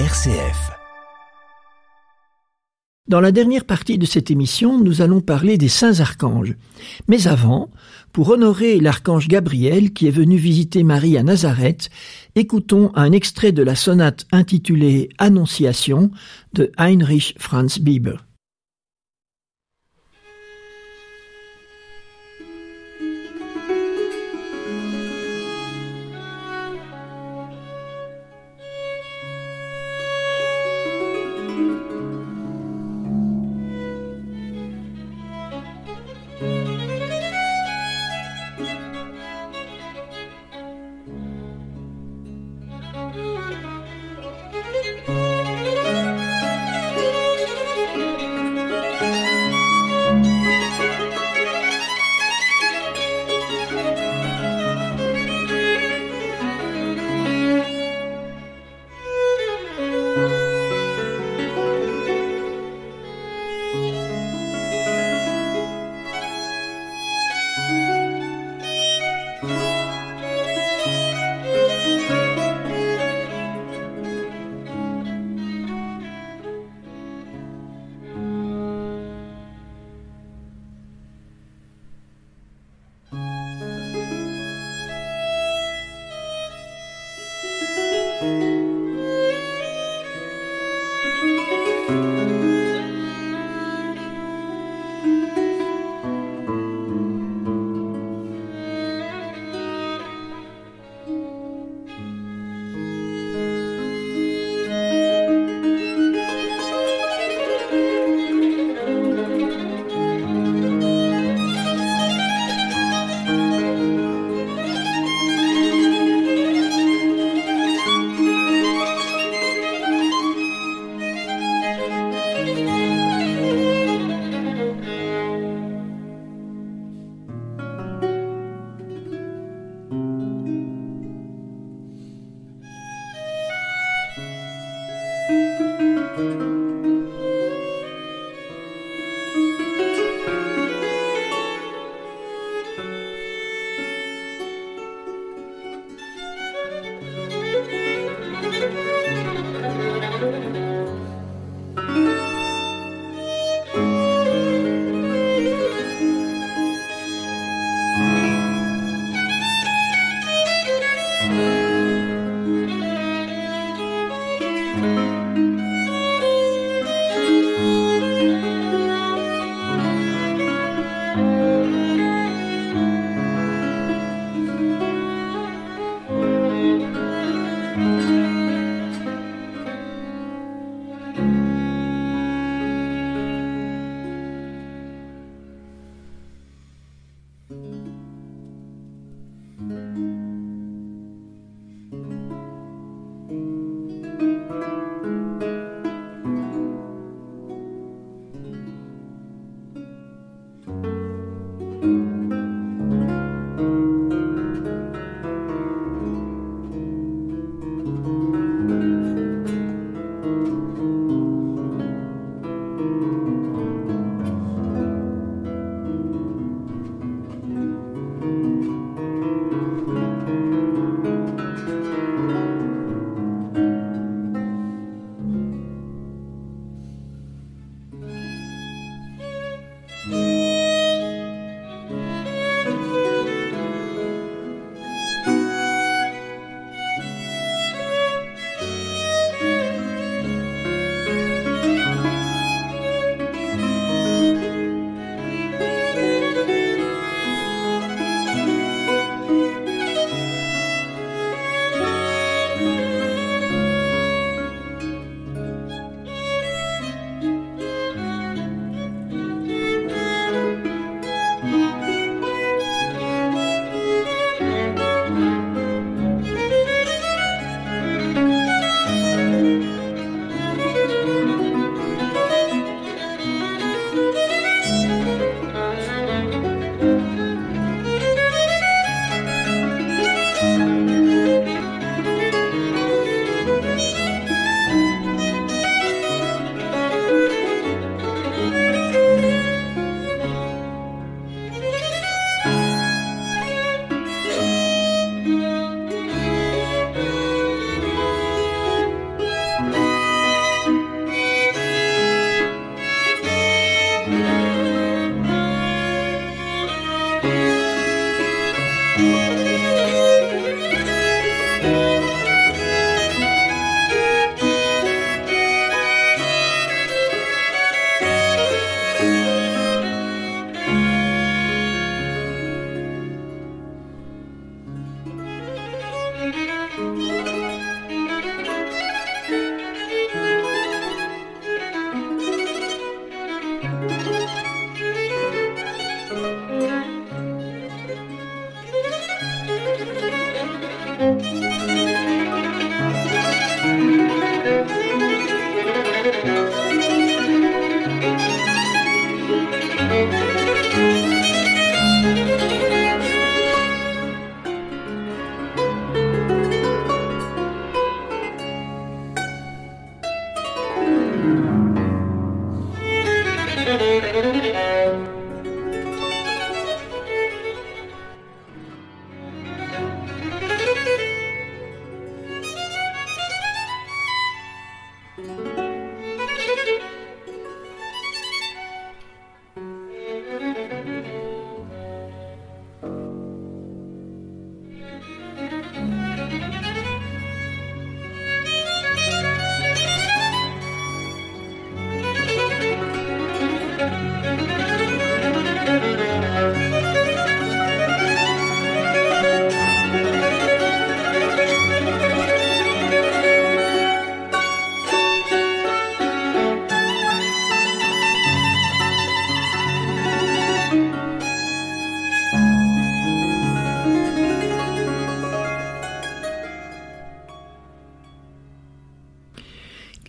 RCF. Dans la dernière partie de cette émission, nous allons parler des saints archanges. Mais avant, pour honorer l'archange Gabriel qui est venu visiter Marie à Nazareth, écoutons un extrait de la sonate intitulée Annonciation de Heinrich Franz Bieber.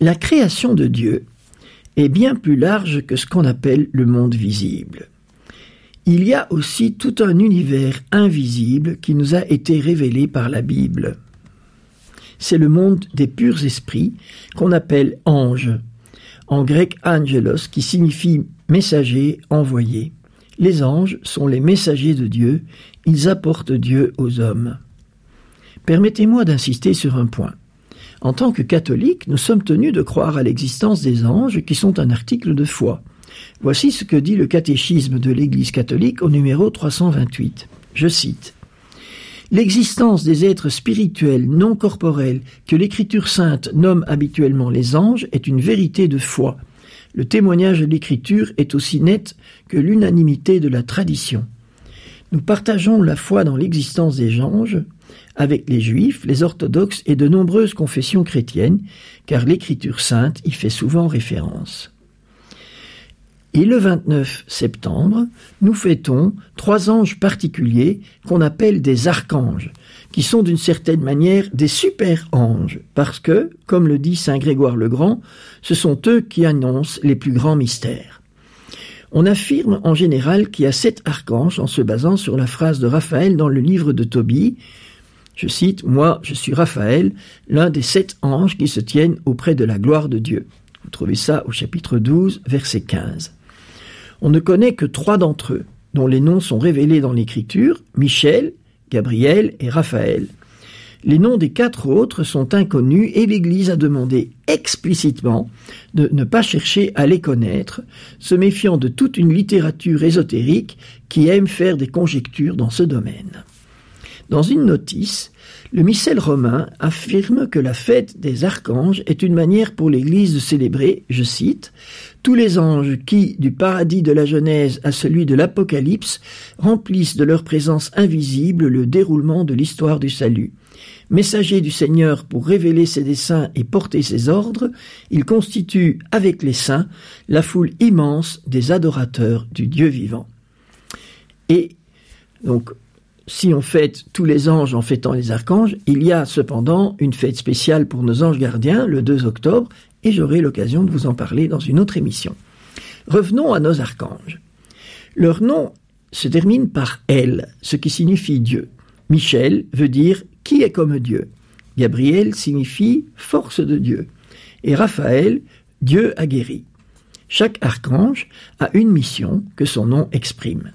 La création de Dieu est bien plus large que ce qu'on appelle le monde visible. Il y a aussi tout un univers invisible qui nous a été révélé par la Bible. C'est le monde des purs esprits qu'on appelle anges, en grec angelos qui signifie messager, envoyé. Les anges sont les messagers de Dieu, ils apportent Dieu aux hommes. Permettez-moi d'insister sur un point. En tant que catholiques, nous sommes tenus de croire à l'existence des anges qui sont un article de foi. Voici ce que dit le catéchisme de l'Église catholique au numéro 328. Je cite. L'existence des êtres spirituels non corporels que l'Écriture sainte nomme habituellement les anges est une vérité de foi. Le témoignage de l'Écriture est aussi net que l'unanimité de la tradition. Nous partageons la foi dans l'existence des anges avec les juifs, les orthodoxes et de nombreuses confessions chrétiennes, car l'Écriture sainte y fait souvent référence. Et le 29 septembre, nous fêtons trois anges particuliers qu'on appelle des archanges, qui sont d'une certaine manière des super-anges, parce que, comme le dit Saint Grégoire le Grand, ce sont eux qui annoncent les plus grands mystères. On affirme en général qu'il y a sept archanges en se basant sur la phrase de Raphaël dans le livre de Tobie. Je cite, Moi, je suis Raphaël, l'un des sept anges qui se tiennent auprès de la gloire de Dieu. Vous trouvez ça au chapitre 12, verset 15. On ne connaît que trois d'entre eux, dont les noms sont révélés dans l'Écriture, Michel, Gabriel et Raphaël. Les noms des quatre autres sont inconnus et l'Église a demandé explicitement de ne pas chercher à les connaître, se méfiant de toute une littérature ésotérique qui aime faire des conjectures dans ce domaine. Dans une notice, le missel romain affirme que la fête des archanges est une manière pour l'Église de célébrer, je cite, tous les anges qui, du paradis de la Genèse à celui de l'Apocalypse, remplissent de leur présence invisible le déroulement de l'histoire du salut. Messagers du Seigneur pour révéler ses desseins et porter ses ordres, ils constituent, avec les saints, la foule immense des adorateurs du Dieu vivant. Et donc, si on fête tous les anges en fêtant les archanges, il y a cependant une fête spéciale pour nos anges gardiens le 2 octobre, et j'aurai l'occasion de vous en parler dans une autre émission. Revenons à nos archanges. Leur nom se termine par L, ce qui signifie Dieu. Michel veut dire qui est comme Dieu. Gabriel signifie force de Dieu. Et Raphaël, Dieu a guéri. Chaque archange a une mission que son nom exprime.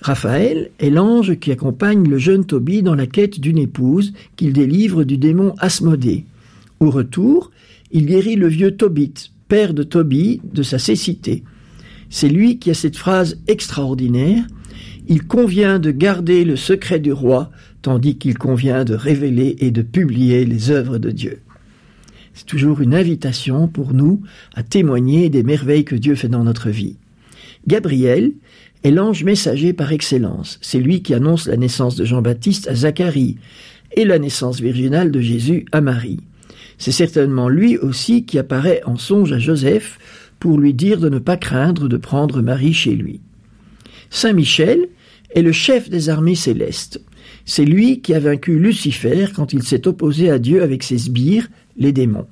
Raphaël est l'ange qui accompagne le jeune Tobie dans la quête d'une épouse qu'il délivre du démon Asmodée. Au retour, il guérit le vieux Tobit, père de Tobie, de sa cécité. C'est lui qui a cette phrase extraordinaire Il convient de garder le secret du roi, tandis qu'il convient de révéler et de publier les œuvres de Dieu. C'est toujours une invitation pour nous à témoigner des merveilles que Dieu fait dans notre vie. Gabriel est l'ange messager par excellence. C'est lui qui annonce la naissance de Jean-Baptiste à Zacharie et la naissance virginale de Jésus à Marie. C'est certainement lui aussi qui apparaît en songe à Joseph pour lui dire de ne pas craindre de prendre Marie chez lui. Saint Michel est le chef des armées célestes. C'est lui qui a vaincu Lucifer quand il s'est opposé à Dieu avec ses sbires, les démons.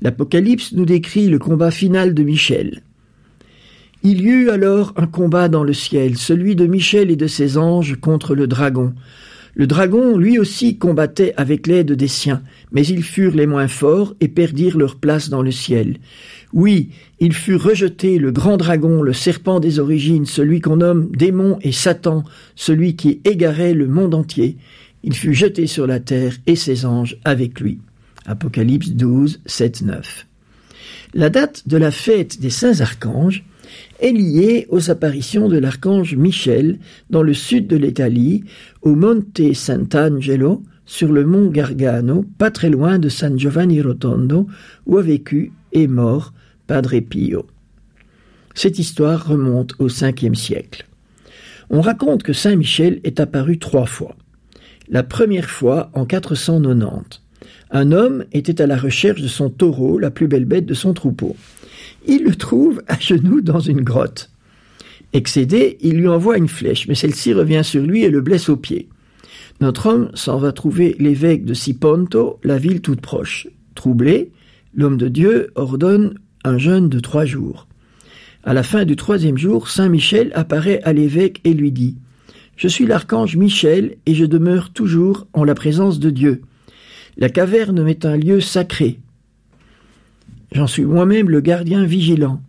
L'Apocalypse nous décrit le combat final de Michel. Il y eut alors un combat dans le ciel, celui de Michel et de ses anges contre le dragon. Le dragon, lui aussi, combattait avec l'aide des siens, mais ils furent les moins forts et perdirent leur place dans le ciel. Oui, il fut rejeté le grand dragon, le serpent des origines, celui qu'on nomme démon et Satan, celui qui égarait le monde entier. Il fut jeté sur la terre et ses anges avec lui. Apocalypse 12, 7, 9. La date de la fête des saints archanges est liée aux apparitions de l'archange Michel dans le sud de l'Italie, au Monte Sant'Angelo, sur le mont Gargano, pas très loin de San Giovanni Rotondo, où a vécu et mort Padre Pio. Cette histoire remonte au Ve siècle. On raconte que Saint Michel est apparu trois fois. La première fois en 490. Un homme était à la recherche de son taureau, la plus belle bête de son troupeau. Il le trouve à genoux dans une grotte. Excédé, il lui envoie une flèche, mais celle-ci revient sur lui et le blesse au pied. Notre homme s'en va trouver l'évêque de Siponto, la ville toute proche. Troublé, L'homme de Dieu ordonne un jeûne de trois jours. À la fin du troisième jour, Saint Michel apparaît à l'évêque et lui dit Je suis l'archange Michel et je demeure toujours en la présence de Dieu. La caverne m'est un lieu sacré. J'en suis moi-même le gardien vigilant.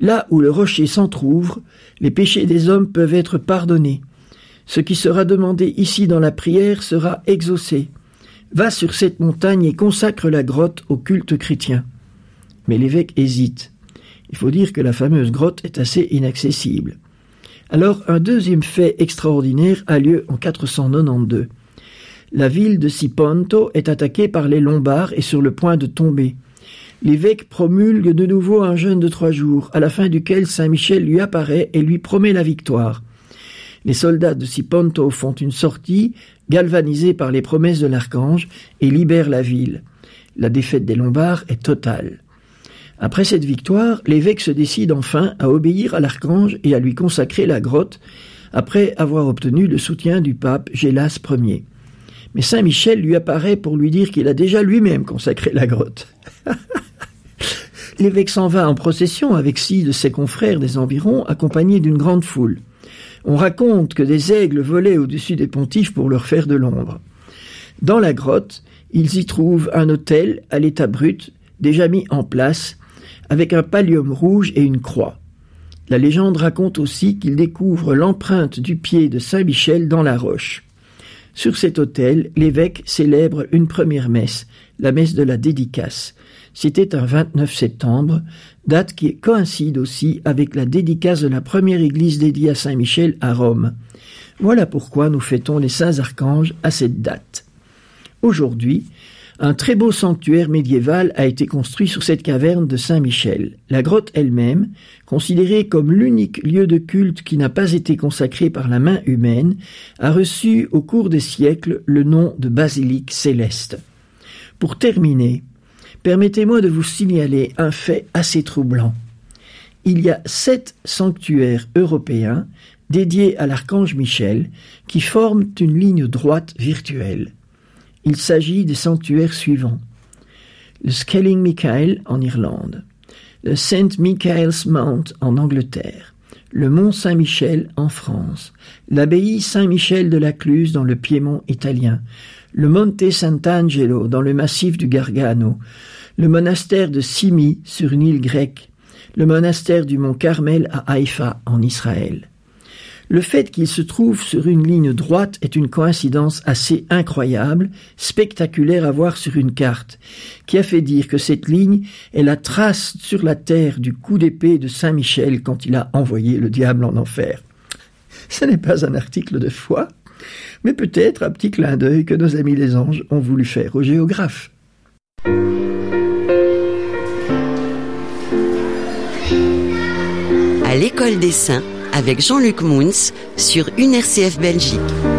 Là où le rocher s'entr'ouvre, les péchés des hommes peuvent être pardonnés. Ce qui sera demandé ici dans la prière sera exaucé. Va sur cette montagne et consacre la grotte au culte chrétien. Mais l'évêque hésite. Il faut dire que la fameuse grotte est assez inaccessible. Alors un deuxième fait extraordinaire a lieu en 492. La ville de Siponto est attaquée par les Lombards et sur le point de tomber. L'évêque promulgue de nouveau un jeûne de trois jours, à la fin duquel Saint Michel lui apparaît et lui promet la victoire. Les soldats de Siponto font une sortie, galvanisés par les promesses de l'archange, et libèrent la ville. La défaite des Lombards est totale. Après cette victoire, l'évêque se décide enfin à obéir à l'archange et à lui consacrer la grotte, après avoir obtenu le soutien du pape Gélas Ier. Mais Saint Michel lui apparaît pour lui dire qu'il a déjà lui-même consacré la grotte. L'évêque s'en va en procession avec six de ses confrères des environs, accompagné d'une grande foule. On raconte que des aigles volaient au-dessus des pontifes pour leur faire de l'ombre. Dans la grotte, ils y trouvent un autel à l'état brut, déjà mis en place, avec un pallium rouge et une croix. La légende raconte aussi qu'ils découvrent l'empreinte du pied de Saint Michel dans la roche. Sur cet autel, l'évêque célèbre une première messe, la messe de la dédicace. C'était un 29 septembre, date qui coïncide aussi avec la dédicace de la première église dédiée à Saint Michel à Rome. Voilà pourquoi nous fêtons les saints archanges à cette date. Aujourd'hui, un très beau sanctuaire médiéval a été construit sur cette caverne de Saint-Michel. La grotte elle-même, considérée comme l'unique lieu de culte qui n'a pas été consacré par la main humaine, a reçu au cours des siècles le nom de basilique céleste. Pour terminer, permettez-moi de vous signaler un fait assez troublant. Il y a sept sanctuaires européens dédiés à l'archange Michel qui forment une ligne droite virtuelle. Il s'agit des sanctuaires suivants. Le Skelling Michael en Irlande, le St. Michael's Mount en Angleterre, le Mont Saint-Michel en France, l'abbaye Saint-Michel de la Cluse dans le Piémont italien, le Monte Sant'Angelo dans le massif du Gargano, le monastère de Simi sur une île grecque, le monastère du mont Carmel à Haïfa en Israël. Le fait qu'il se trouve sur une ligne droite est une coïncidence assez incroyable, spectaculaire à voir sur une carte, qui a fait dire que cette ligne est la trace sur la terre du coup d'épée de Saint Michel quand il a envoyé le diable en enfer. Ce n'est pas un article de foi, mais peut-être un petit clin d'œil que nos amis les anges ont voulu faire aux géographes. À l'école des saints, avec Jean-Luc Mouns sur UNRCF Belgique.